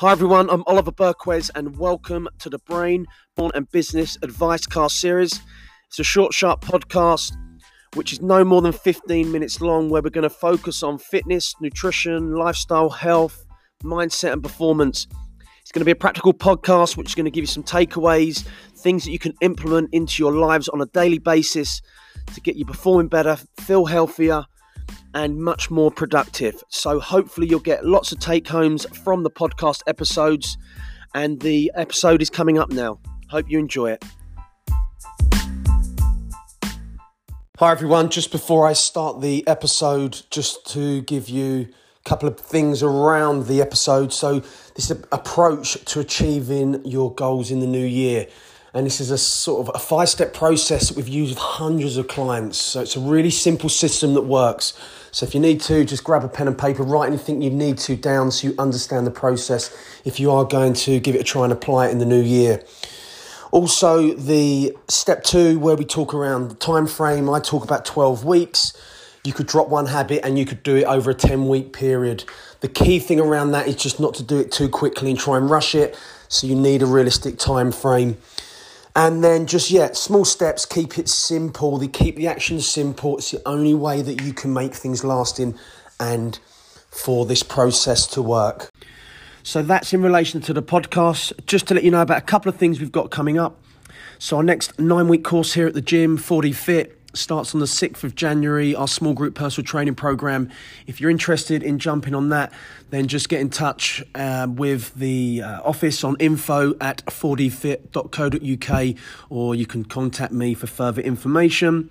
Hi, everyone. I'm Oliver Burquez, and welcome to the Brain, Brawn and Business Advice Cast series. It's a short, sharp podcast which is no more than 15 minutes long, where we're going to focus on fitness, nutrition, lifestyle, health, mindset, and performance. It's going to be a practical podcast which is going to give you some takeaways, things that you can implement into your lives on a daily basis to get you performing better, feel healthier and much more productive. So, hopefully, you'll get lots of take homes from the podcast episodes, and the episode is coming up now. Hope you enjoy it. Hi, everyone. Just before I start the episode, just to give you a couple of things around the episode. So, this approach to achieving your goals in the new year. And this is a sort of a five step process that we've used with hundreds of clients. So, it's a really simple system that works. So if you need to, just grab a pen and paper, write anything you need to down so you understand the process if you are going to give it a try and apply it in the new year. Also, the step two, where we talk around the time frame, I talk about 12 weeks. You could drop one habit and you could do it over a 10 week period. The key thing around that is just not to do it too quickly and try and rush it. So you need a realistic time frame. And then just, yeah, small steps, keep it simple. They keep the action simple. It's the only way that you can make things lasting and for this process to work. So that's in relation to the podcast. Just to let you know about a couple of things we've got coming up. So our next nine week course here at the gym, 4D Fit, starts on the 6th of January, our small group personal training program. If you're interested in jumping on that, then just get in touch uh, with the uh, office on info at 4dfit.co.uk or you can contact me for further information.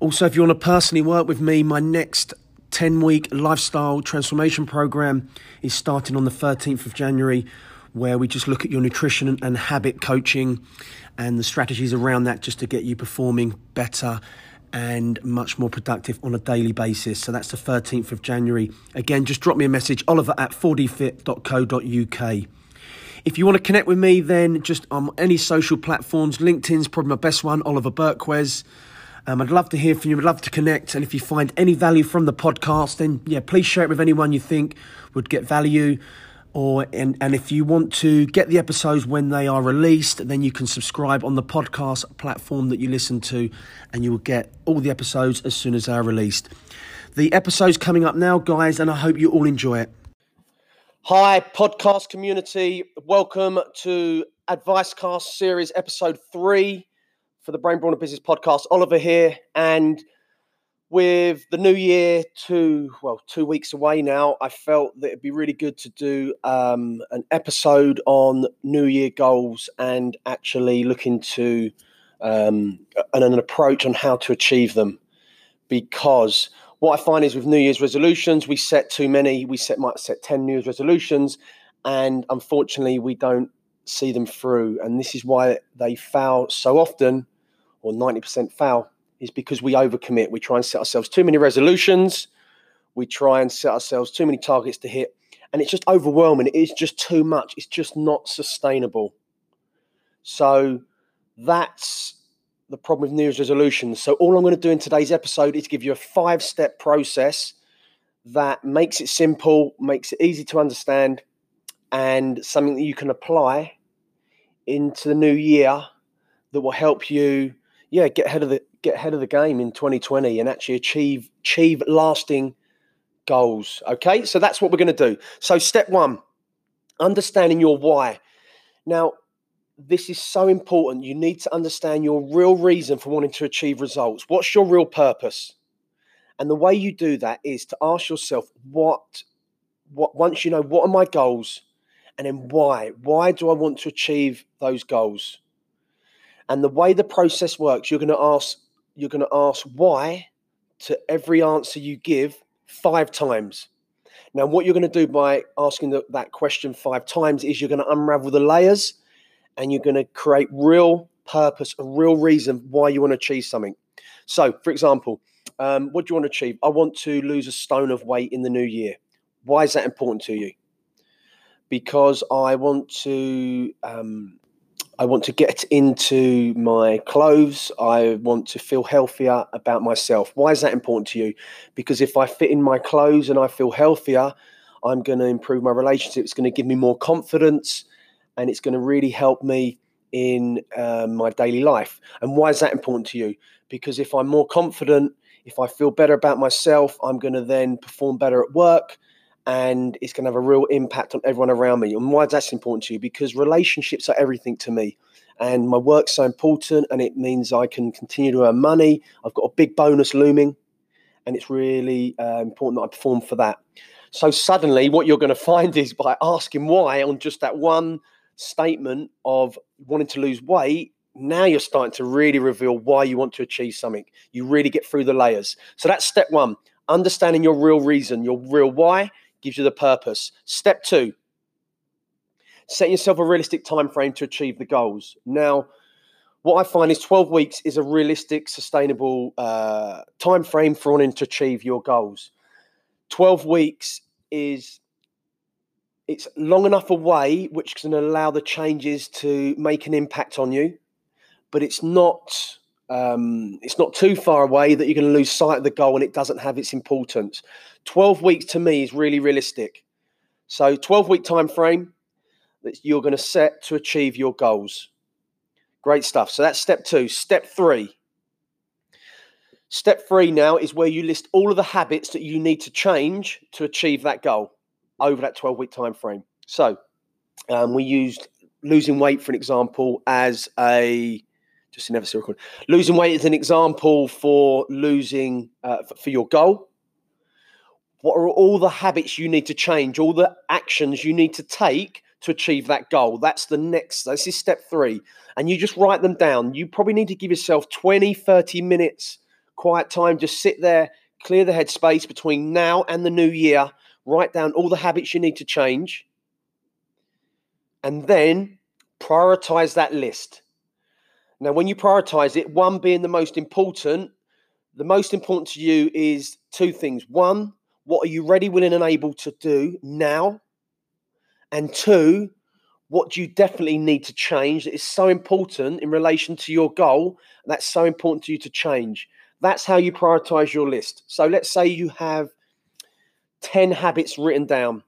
Also, if you want to personally work with me, my next 10 week lifestyle transformation program is starting on the 13th of January, where we just look at your nutrition and habit coaching and the strategies around that just to get you performing better and much more productive on a daily basis. So that's the 13th of January. Again, just drop me a message, oliver at 4dfit.co.uk. If you want to connect with me, then just on any social platforms, LinkedIn's probably my best one, Oliver Burquez. Um, I'd love to hear from you. I'd love to connect. And if you find any value from the podcast, then yeah, please share it with anyone you think would get value or and, and if you want to get the episodes when they are released then you can subscribe on the podcast platform that you listen to and you will get all the episodes as soon as they are released. The episode's coming up now guys and i hope you all enjoy it. Hi podcast community. Welcome to advice cast series episode three for the brain brawn business podcast. Oliver here and with the new year two well two weeks away now i felt that it'd be really good to do um, an episode on new year goals and actually look into um, an, an approach on how to achieve them. Because what i find is with new year's resolutions we set too many we set might set 10 new year's resolutions and unfortunately we don't see them through. And this is why they fail so often or 90% fail is because we overcommit. We try and set ourselves too many resolutions. We try and set ourselves too many targets to hit. And it's just overwhelming. It is just too much. It's just not sustainable. So that's the problem with New Year's resolutions. So all I'm going to do in today's episode is give you a five step process that makes it simple, makes it easy to understand, and something that you can apply into the new year that will help you, yeah, get ahead of the get ahead of the game in 2020 and actually achieve achieve lasting goals. Okay, so that's what we're going to do. So step one, understanding your why. Now, this is so important. You need to understand your real reason for wanting to achieve results. What's your real purpose? And the way you do that is to ask yourself what what once you know what are my goals and then why? Why do I want to achieve those goals? And the way the process works, you're going to ask you're going to ask why to every answer you give five times. Now, what you're going to do by asking the, that question five times is you're going to unravel the layers and you're going to create real purpose, a real reason why you want to achieve something. So, for example, um, what do you want to achieve? I want to lose a stone of weight in the new year. Why is that important to you? Because I want to um, I want to get into my clothes. I want to feel healthier about myself. Why is that important to you? Because if I fit in my clothes and I feel healthier, I'm going to improve my relationship. It's going to give me more confidence and it's going to really help me in um, my daily life. And why is that important to you? Because if I'm more confident, if I feel better about myself, I'm going to then perform better at work and it's going to have a real impact on everyone around me. And why is that important to you? Because relationships are everything to me. And my work's so important, and it means I can continue to earn money. I've got a big bonus looming, and it's really uh, important that I perform for that. So, suddenly, what you're going to find is by asking why on just that one statement of wanting to lose weight, now you're starting to really reveal why you want to achieve something. You really get through the layers. So, that's step one understanding your real reason, your real why gives you the purpose. Step two, set yourself a realistic time frame to achieve the goals. Now, what I find is 12 weeks is a realistic, sustainable uh, time frame for wanting to achieve your goals. 12 weeks is it's long enough away which can allow the changes to make an impact on you but it's not um, it's not too far away that you're going to lose sight of the goal and it doesn't have its importance. 12 weeks to me is really realistic. So 12 week time frame that you're going to set to achieve your goals. Great stuff. So that's step two. Step three. Step three now is where you list all of the habits that you need to change to achieve that goal over that 12 week time frame. So um, we used losing weight, for an example, as a just in episode record. Losing weight is an example for losing uh, for, for your goal. What are all the habits you need to change, all the actions you need to take to achieve that goal? That's the next, this is step three. And you just write them down. You probably need to give yourself 20, 30 minutes quiet time. Just sit there, clear the headspace between now and the new year. Write down all the habits you need to change. And then prioritize that list. Now, when you prioritize it, one being the most important, the most important to you is two things. One, what are you ready, willing, and able to do now? And two, what do you definitely need to change that is so important in relation to your goal? That's so important to you to change. That's how you prioritize your list. So let's say you have 10 habits written down.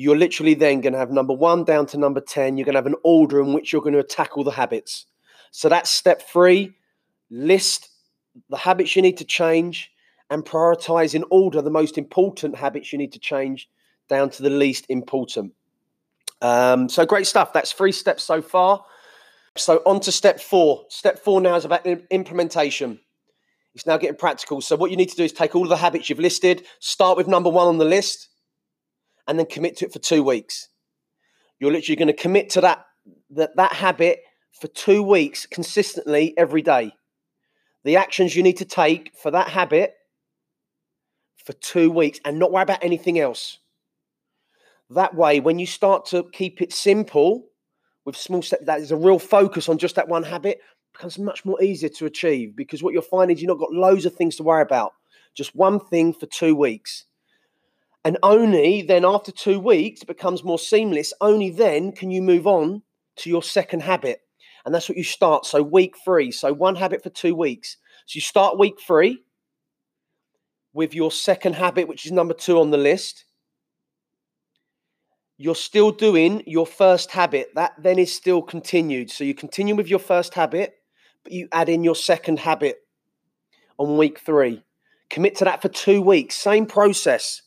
You're literally then going to have number one down to number 10. You're going to have an order in which you're going to tackle the habits. So that's step three list the habits you need to change and prioritize in order the most important habits you need to change down to the least important. Um, so great stuff. That's three steps so far. So on to step four. Step four now is about implementation. It's now getting practical. So what you need to do is take all of the habits you've listed, start with number one on the list, and then commit to it for two weeks. You're literally going to commit to that that, that habit for two weeks consistently every day. The actions you need to take for that habit for two weeks and not worry about anything else. That way, when you start to keep it simple with small steps, that is a real focus on just that one habit, becomes much more easier to achieve because what you'll find is you've not got loads of things to worry about. Just one thing for two weeks. And only then, after two weeks, it becomes more seamless. Only then can you move on to your second habit. And that's what you start. So, week three. So, one habit for two weeks. So, you start week three with your second habit, which is number two on the list. You're still doing your first habit. That then is still continued. So, you continue with your first habit, but you add in your second habit on week three. Commit to that for two weeks. Same process.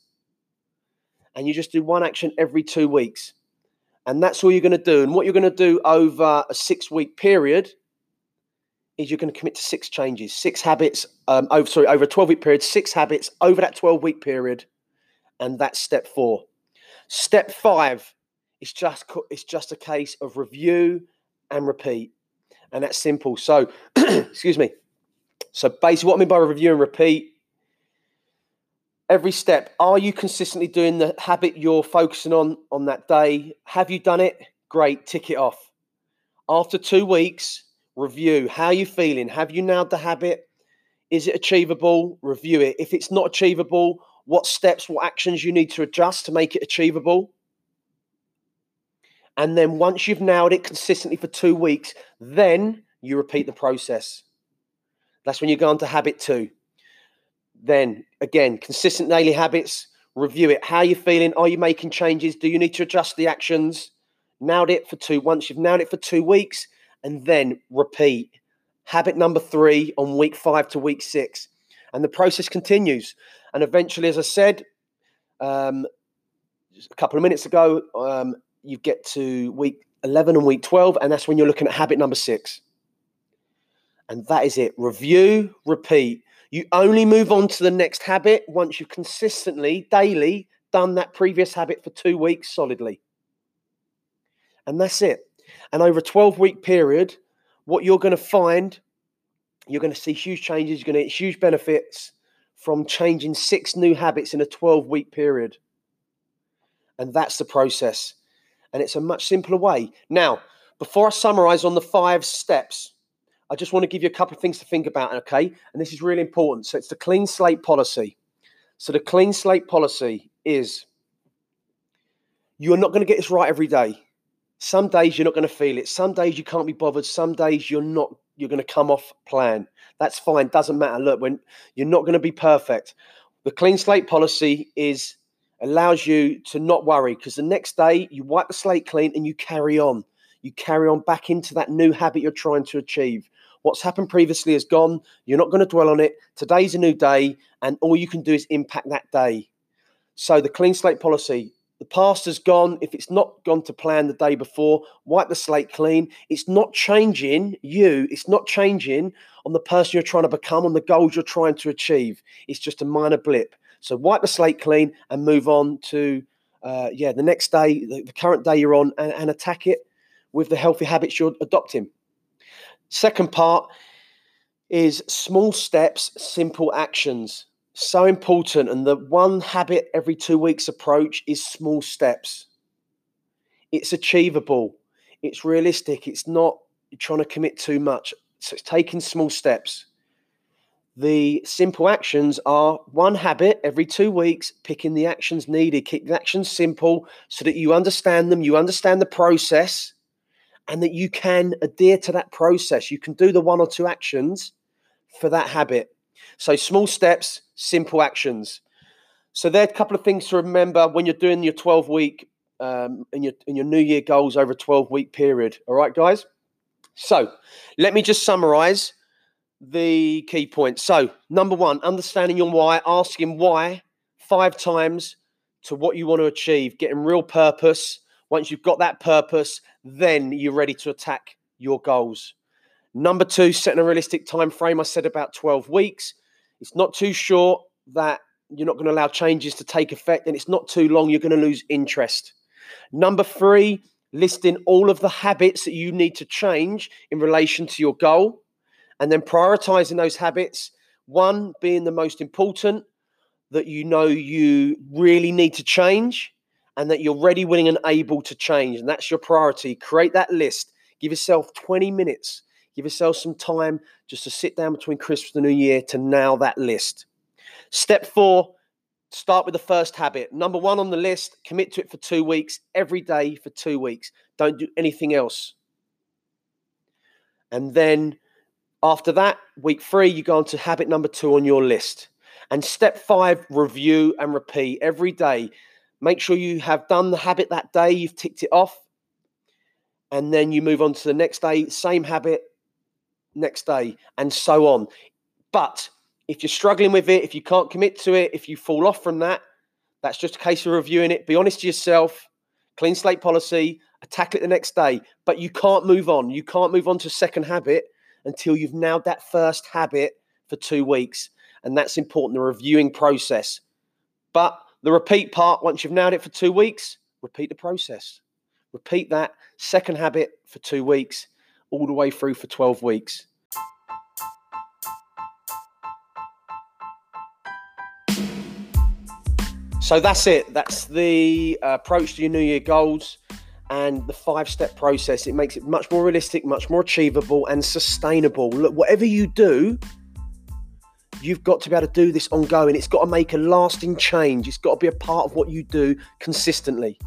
And you just do one action every two weeks. And that's all you're going to do. And what you're going to do over a six week period is you're going to commit to six changes, six habits, um, over, sorry, over a 12 week period, six habits over that 12 week period. And that's step four. Step five is just, it's just a case of review and repeat. And that's simple. So, excuse me. So basically, what I mean by review and repeat every step. Are you consistently doing the habit you're focusing on on that day? Have you done it? Great tick it off. After two weeks review. How are you feeling? Have you nailed the habit? Is it achievable? Review it. If it's not achievable what steps what actions you need to adjust to make it achievable? And then once you've nailed it consistently for two weeks then you repeat the process. That's when you go on to habit two then again, consistent daily habits, review it. How are you feeling? Are you making changes? Do you need to adjust the actions? Nailed it for two. Once you've nailed it for two weeks, and then repeat. Habit number three on week five to week six. And the process continues. And eventually, as I said um, a couple of minutes ago, um, you get to week 11 and week 12, and that's when you're looking at habit number six. And that is it. Review, repeat. You only move on to the next habit once you've consistently, daily, done that previous habit for two weeks solidly. And that's it. And over a 12 week period, what you're going to find, you're going to see huge changes, you're going to get huge benefits from changing six new habits in a 12 week period. And that's the process. And it's a much simpler way. Now, before I summarize on the five steps, I just want to give you a couple of things to think about, okay? And this is really important. So it's the clean slate policy. So the clean slate policy is you're not going to get this right every day. Some days you're not going to feel it. Some days you can't be bothered. Some days you're not. You're going to come off plan. That's fine. Doesn't matter. Look, when you're not going to be perfect, the clean slate policy is allows you to not worry because the next day you wipe the slate clean and you carry on. You carry on back into that new habit you're trying to achieve. What's happened previously is gone. You're not going to dwell on it. Today's a new day, and all you can do is impact that day. So, the clean slate policy the past has gone. If it's not gone to plan the day before, wipe the slate clean. It's not changing you. It's not changing on the person you're trying to become, on the goals you're trying to achieve. It's just a minor blip. So wipe the slate clean and move on to, uh, yeah, the next day, the, the current day you're on, and, and attack it with the healthy habits you're adopting. Second part is small steps, simple actions so important. And the one habit every two weeks approach is small steps. It's achievable, it's realistic, it's not trying to commit too much. So it's taking small steps. The simple actions are one habit every two weeks, picking the actions needed. Keep the actions simple so that you understand them, you understand the process, and that you can adhere to that process. You can do the one or two actions for that habit. So small steps, simple actions. So there are a couple of things to remember when you're doing your 12 week um, in your in your New Year goals over a 12 week period. All right, guys. So let me just summarize the key points. So number one, understanding your why, asking why five times to what you want to achieve, getting real purpose. Once you've got that purpose, then you're ready to attack your goals. Number two, setting a realistic time frame. I said about 12 weeks. It's not too short that you're not going to allow changes to take effect, and it's not too long, you're going to lose interest. Number three, listing all of the habits that you need to change in relation to your goal, and then prioritizing those habits. One being the most important that you know you really need to change, and that you're ready, willing, and able to change. And that's your priority. Create that list. Give yourself 20 minutes Give yourself some time just to sit down between Christmas and New Year to nail that list. Step four, start with the first habit. Number one on the list, commit to it for two weeks, every day for two weeks. Don't do anything else. And then after that, week three, you go on to habit number two on your list. And step five, review and repeat every day. Make sure you have done the habit that day, you've ticked it off. And then you move on to the next day, same habit, next day, and so on. But if you're struggling with it, if you can't commit to it, if you fall off from that, that's just a case of reviewing it. Be honest to yourself, clean slate policy, attack it the next day. But you can't move on. You can't move on to second habit until you've nailed that first habit for two weeks. And that's important, the reviewing process. But the repeat part, once you've nailed it for two weeks, repeat the process. Repeat that second habit for two weeks all the way through for 12 weeks. So that's it. That's the uh, approach to your New Year goals and the five step process. It makes it much more realistic, much more achievable, and sustainable. Look, whatever you do, you've got to be able to do this ongoing. It's got to make a lasting change, it's got to be a part of what you do consistently.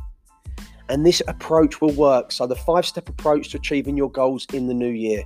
And this approach will work. So, the five step approach to achieving your goals in the new year.